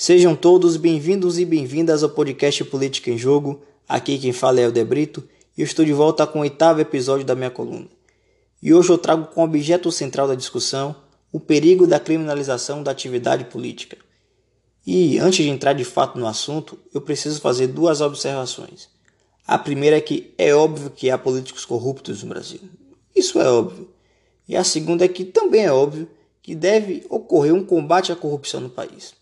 Sejam todos bem-vindos e bem-vindas ao podcast Política em Jogo. Aqui quem fala é o Debrito e eu estou de volta com o oitavo episódio da minha coluna. E hoje eu trago como objeto central da discussão o perigo da criminalização da atividade política. E antes de entrar de fato no assunto, eu preciso fazer duas observações. A primeira é que é óbvio que há políticos corruptos no Brasil. Isso é óbvio. E a segunda é que também é óbvio que deve ocorrer um combate à corrupção no país.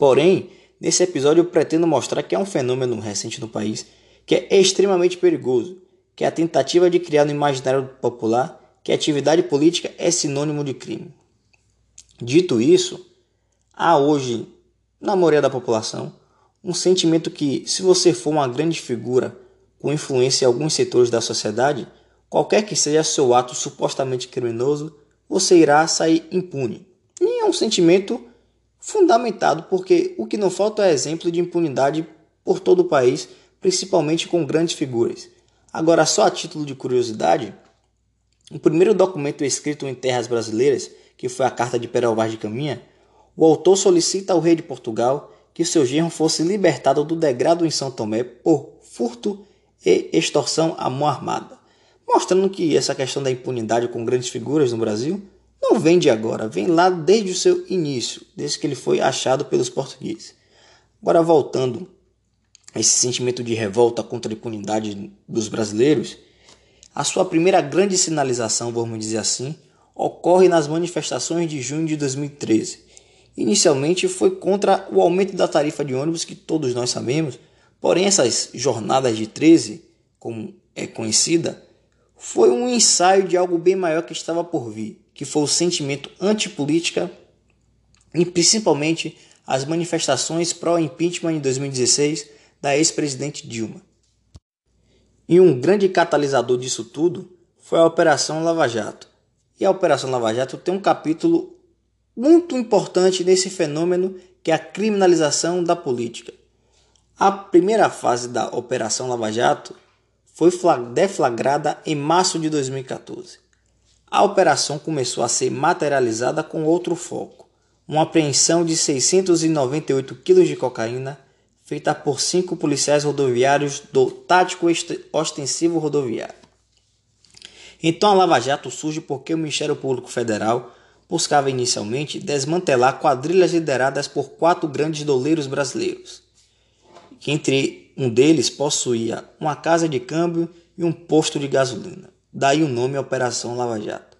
Porém, nesse episódio eu pretendo mostrar que é um fenômeno recente no país que é extremamente perigoso, que é a tentativa de criar no imaginário popular que atividade política é sinônimo de crime. Dito isso, há hoje, na maioria da população, um sentimento que, se você for uma grande figura com influência em alguns setores da sociedade, qualquer que seja seu ato supostamente criminoso, você irá sair impune. E é um sentimento fundamentado porque o que não falta é exemplo de impunidade por todo o país, principalmente com grandes figuras. Agora, só a título de curiosidade, o primeiro documento escrito em terras brasileiras, que foi a Carta de Perel Vaz de Caminha, o autor solicita ao rei de Portugal que seu genro fosse libertado do degrado em São Tomé por furto e extorsão à mão armada mostrando que essa questão da impunidade com grandes figuras no Brasil não vem de agora, vem lá desde o seu início, desde que ele foi achado pelos portugueses. Agora, voltando a esse sentimento de revolta contra a impunidade dos brasileiros, a sua primeira grande sinalização, vamos dizer assim, ocorre nas manifestações de junho de 2013. Inicialmente foi contra o aumento da tarifa de ônibus, que todos nós sabemos, porém essas jornadas de 13, como é conhecida, foi um ensaio de algo bem maior que estava por vir, que foi o sentimento antipolítica e principalmente as manifestações pró-impeachment em 2016 da ex-presidente Dilma. E um grande catalisador disso tudo foi a Operação Lava Jato. E a Operação Lava Jato tem um capítulo muito importante nesse fenômeno que é a criminalização da política. A primeira fase da Operação Lava Jato foi deflagrada em março de 2014. A operação começou a ser materializada com outro foco, uma apreensão de 698 quilos de cocaína feita por cinco policiais rodoviários do Tático Ostensivo Rodoviário. Então a Lava Jato surge porque o Ministério Público Federal buscava inicialmente desmantelar quadrilhas lideradas por quatro grandes doleiros brasileiros, que entre um deles possuía uma casa de câmbio e um posto de gasolina. Daí o nome Operação Lava Jato.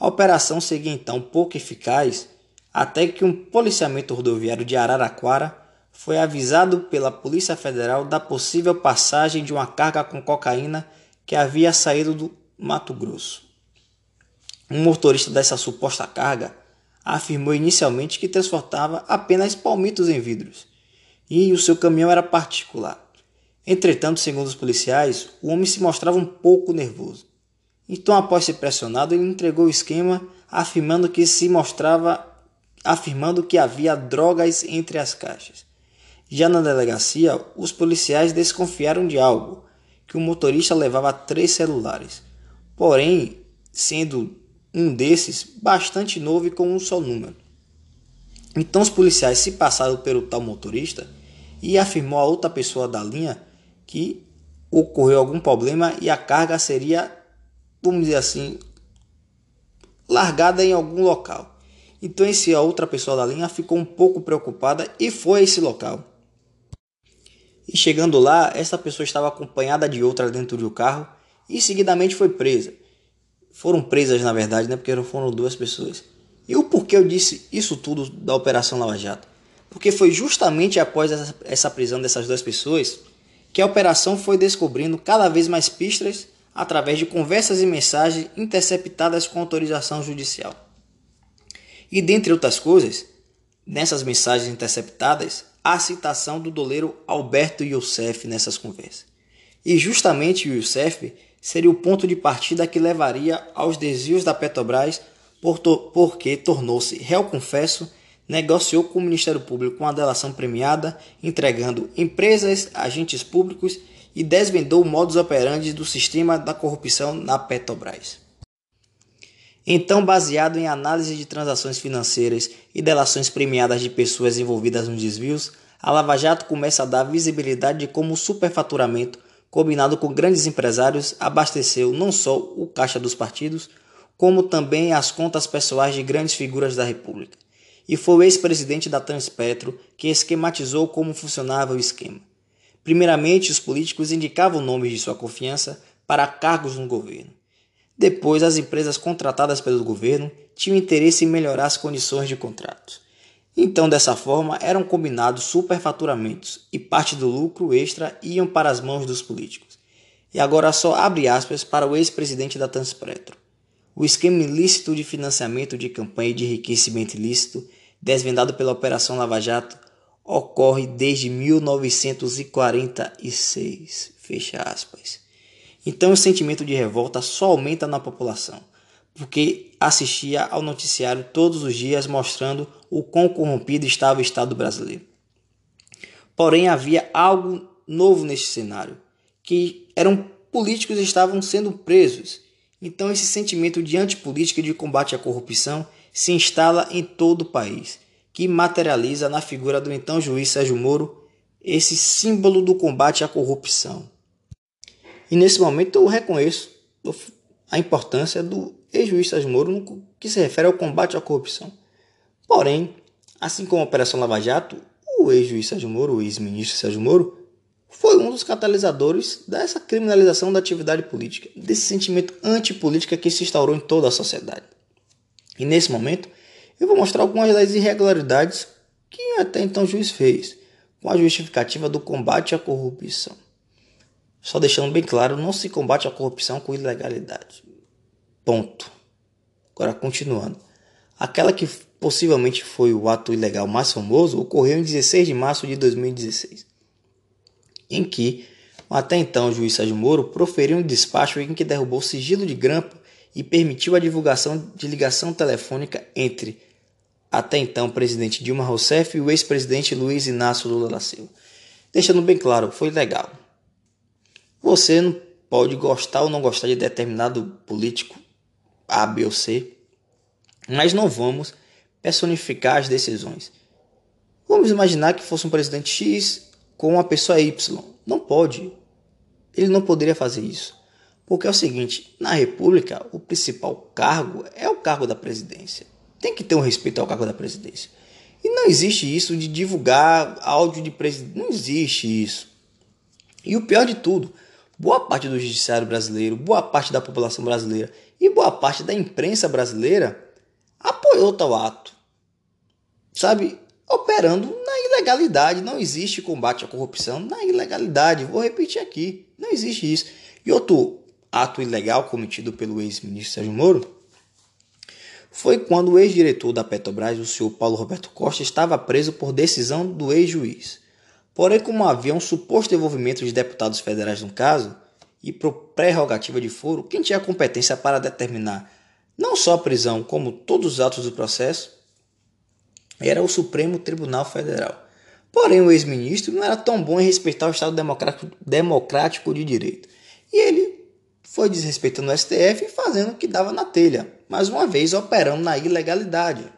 A operação seguia então pouco eficaz até que um policiamento rodoviário de Araraquara foi avisado pela Polícia Federal da possível passagem de uma carga com cocaína que havia saído do Mato Grosso. Um motorista dessa suposta carga afirmou inicialmente que transportava apenas palmitos em vidros e o seu caminhão era particular. Entretanto, segundo os policiais, o homem se mostrava um pouco nervoso. Então, após ser pressionado, ele entregou o esquema, afirmando que se mostrava afirmando que havia drogas entre as caixas. Já na delegacia, os policiais desconfiaram de algo, que o motorista levava três celulares, porém, sendo um desses bastante novo e com um só número. Então os policiais se passaram pelo tal motorista e afirmou a outra pessoa da linha que ocorreu algum problema e a carga seria, vamos dizer assim, largada em algum local. Então esse a outra pessoa da linha ficou um pouco preocupada e foi a esse local. E chegando lá, essa pessoa estava acompanhada de outra dentro do carro e seguidamente foi presa. Foram presas na verdade, né? Porque foram duas pessoas. E o porquê eu disse isso tudo da Operação Lava Jato? Porque foi justamente após essa, essa prisão dessas duas pessoas que a operação foi descobrindo cada vez mais pistas através de conversas e mensagens interceptadas com autorização judicial. E dentre outras coisas, nessas mensagens interceptadas, há a citação do doleiro Alberto Youssef nessas conversas. E justamente o Youssef seria o ponto de partida que levaria aos desvios da Petrobras porque tornou-se réu confesso negociou com o Ministério Público uma delação premiada, entregando empresas, agentes públicos e desvendou o modus operandi do sistema da corrupção na Petrobras. Então, baseado em análise de transações financeiras e delações premiadas de pessoas envolvidas nos desvios, a Lava Jato começa a dar visibilidade de como o superfaturamento, combinado com grandes empresários, abasteceu não só o caixa dos partidos, como também as contas pessoais de grandes figuras da República. E foi o ex-presidente da Transpetro que esquematizou como funcionava o esquema. Primeiramente, os políticos indicavam nomes de sua confiança para cargos no governo. Depois, as empresas contratadas pelo governo tinham interesse em melhorar as condições de contratos. Então, dessa forma, eram combinados superfaturamentos e parte do lucro extra iam para as mãos dos políticos. E agora só abre aspas para o ex-presidente da Transpetro. O esquema ilícito de financiamento de campanha e de enriquecimento ilícito, desvendado pela Operação Lava Jato, ocorre desde 1946. Fecha aspas. Então o sentimento de revolta só aumenta na população, porque assistia ao noticiário todos os dias mostrando o quão corrompido estava o Estado brasileiro. Porém, havia algo novo neste cenário, que eram políticos estavam sendo presos. Então esse sentimento de antipolítica e de combate à corrupção se instala em todo o país, que materializa na figura do então juiz Sérgio Moro esse símbolo do combate à corrupção. E nesse momento eu reconheço a importância do ex-juiz Sérgio Moro no que se refere ao combate à corrupção. Porém, assim como a Operação Lava Jato, o ex-juiz Sérgio Moro, o ex-ministro Sérgio Moro, foi um dos catalisadores dessa criminalização da atividade política, desse sentimento antipolítica que se instaurou em toda a sociedade. E nesse momento, eu vou mostrar algumas das irregularidades que até então o juiz fez, com a justificativa do combate à corrupção. Só deixando bem claro, não se combate a corrupção com ilegalidade. Ponto. Agora, continuando. Aquela que possivelmente foi o ato ilegal mais famoso ocorreu em 16 de março de 2016, em que até então o juiz Sérgio Moro proferiu um despacho em que derrubou sigilo de grampo e permitiu a divulgação de ligação telefônica entre até então presidente Dilma Rousseff e o ex-presidente Luiz Inácio Lula da Silva. Deixando bem claro, foi legal. Você não pode gostar ou não gostar de determinado político A, B ou C, mas não vamos personificar as decisões. Vamos imaginar que fosse um presidente X com uma pessoa Y. Não pode. Ele não poderia fazer isso. Porque é o seguinte: na República, o principal cargo é o cargo da presidência. Tem que ter um respeito ao cargo da presidência. E não existe isso de divulgar áudio de presidente. Não existe isso. E o pior de tudo, boa parte do judiciário brasileiro, boa parte da população brasileira e boa parte da imprensa brasileira apoiou tal ato. Sabe? Operando na ilegalidade. Não existe combate à corrupção na ilegalidade. Vou repetir aqui. Não existe isso. E outro ato ilegal cometido pelo ex-ministro Sérgio Moro foi quando o ex-diretor da Petrobras, o senhor Paulo Roberto Costa, estava preso por decisão do ex-juiz. Porém, como havia um suposto envolvimento de deputados federais no caso, e por prerrogativa de foro, quem tinha competência para determinar não só a prisão, como todos os atos do processo, era o Supremo Tribunal Federal. Porém, o ex-ministro não era tão bom em respeitar o Estado democrático de direito. E ele foi desrespeitando o STF e fazendo o que dava na telha, mais uma vez operando na ilegalidade.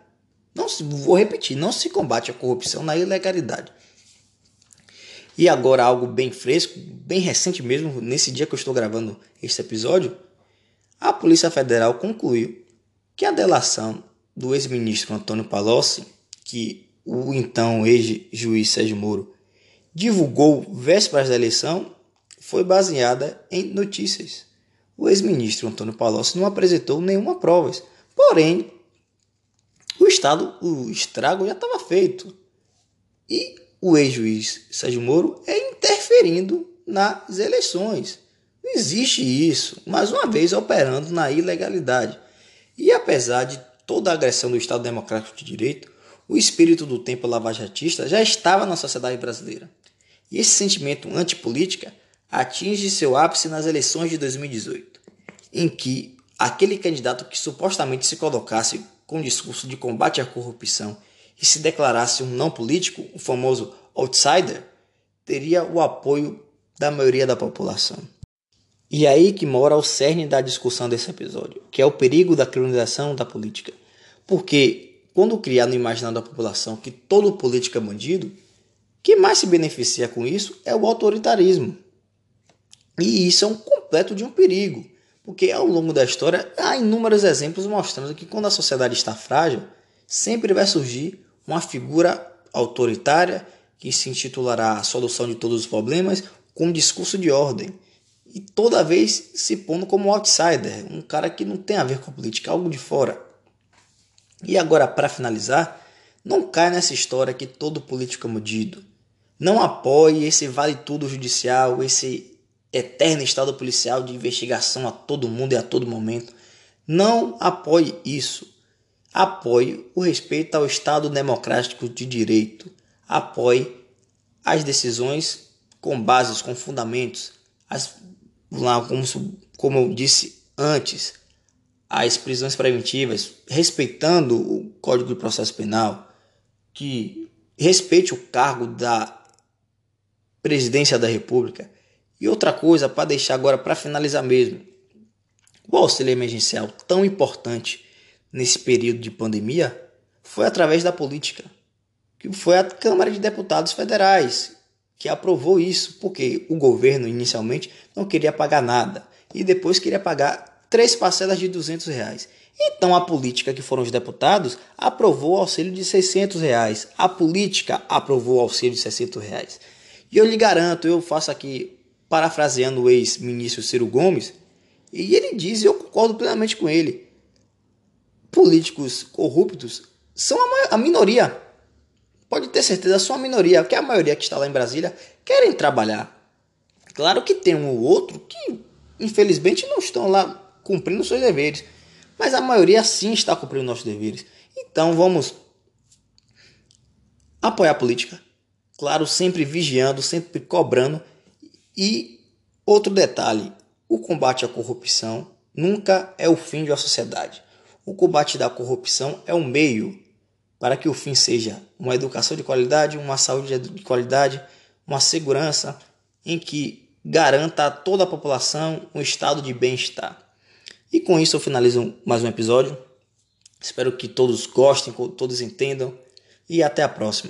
Não se, vou repetir, não se combate a corrupção na ilegalidade. E agora algo bem fresco, bem recente mesmo, nesse dia que eu estou gravando este episódio, a Polícia Federal concluiu que a delação do ex-ministro Antônio Palocci, que o então ex-juiz Sérgio Moro divulgou vésperas da eleição, foi baseada em notícias. O ex-ministro Antônio Palocci não apresentou nenhuma prova, porém o estado, o estrago já estava feito. E o ex-juiz Sérgio Moro é interferindo nas eleições. Não existe isso, mais uma vez operando na ilegalidade. E apesar de toda a agressão do Estado Democrático de Direito, o espírito do tempo lavajatista já estava na sociedade brasileira. E esse sentimento antipolítica atinge seu ápice nas eleições de 2018, em que aquele candidato que supostamente se colocasse com discurso de combate à corrupção e se declarasse um não político, o famoso outsider, teria o apoio da maioria da população. E é aí que mora o cerne da discussão desse episódio, que é o perigo da criminalização da política. Porque quando criar no imaginário da população que todo político é bandido, quem mais se beneficia com isso é o autoritarismo. E isso é um completo de um perigo, porque ao longo da história há inúmeros exemplos mostrando que quando a sociedade está frágil, sempre vai surgir uma figura autoritária que se intitulará a solução de todos os problemas com um discurso de ordem. E toda vez se pondo como outsider, um cara que não tem a ver com a política, algo de fora. E agora, para finalizar, não cai nessa história que todo político é mudido. Não apoie esse vale tudo judicial, esse eterno estado policial de investigação a todo mundo e a todo momento. Não apoie isso. Apoie o respeito ao Estado democrático de direito. Apoie as decisões com bases, com fundamentos. As, lá, como, como eu disse antes, as prisões preventivas, respeitando o Código de Processo Penal, que respeite o cargo da presidência da República. E outra coisa, para deixar agora para finalizar mesmo, o auxílio emergencial tão importante nesse período de pandemia foi através da política, que foi a Câmara de Deputados Federais que aprovou isso, porque o governo inicialmente não queria pagar nada e depois queria pagar três parcelas de 200 reais. Então a política que foram os deputados aprovou o auxílio de 600 reais. A política aprovou o auxílio de 600 reais. E eu lhe garanto, eu faço aqui parafraseando o ex-ministro Ciro Gomes, e ele diz, e eu concordo plenamente com ele, políticos corruptos são a, a minoria. Pode ter certeza, são a minoria, porque a maioria que está lá em Brasília querem trabalhar. Claro que tem um ou outro que, infelizmente, não estão lá cumprindo seus deveres. Mas a maioria sim está cumprindo nossos deveres. Então vamos apoiar a política, Claro, sempre vigiando, sempre cobrando. E outro detalhe: o combate à corrupção nunca é o fim de uma sociedade. O combate da corrupção é um meio para que o fim seja uma educação de qualidade, uma saúde de qualidade, uma segurança em que garanta a toda a população um estado de bem-estar. E com isso eu finalizo mais um episódio. Espero que todos gostem, todos entendam e até a próxima.